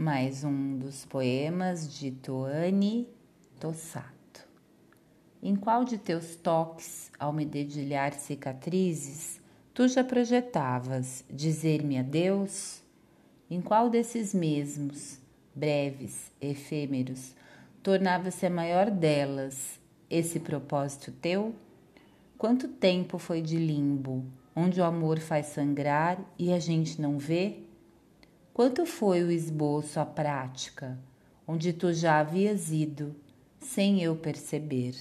mais um dos poemas de Toane Tossato. Em qual de teus toques, ao me dedilhar cicatrizes, tu já projetavas dizer-me adeus? Em qual desses mesmos, breves, efêmeros, tornava-se a maior delas esse propósito teu? Quanto tempo foi de limbo, onde o amor faz sangrar e a gente não vê? Quanto foi o esboço à prática, onde tu já havias ido, sem eu perceber?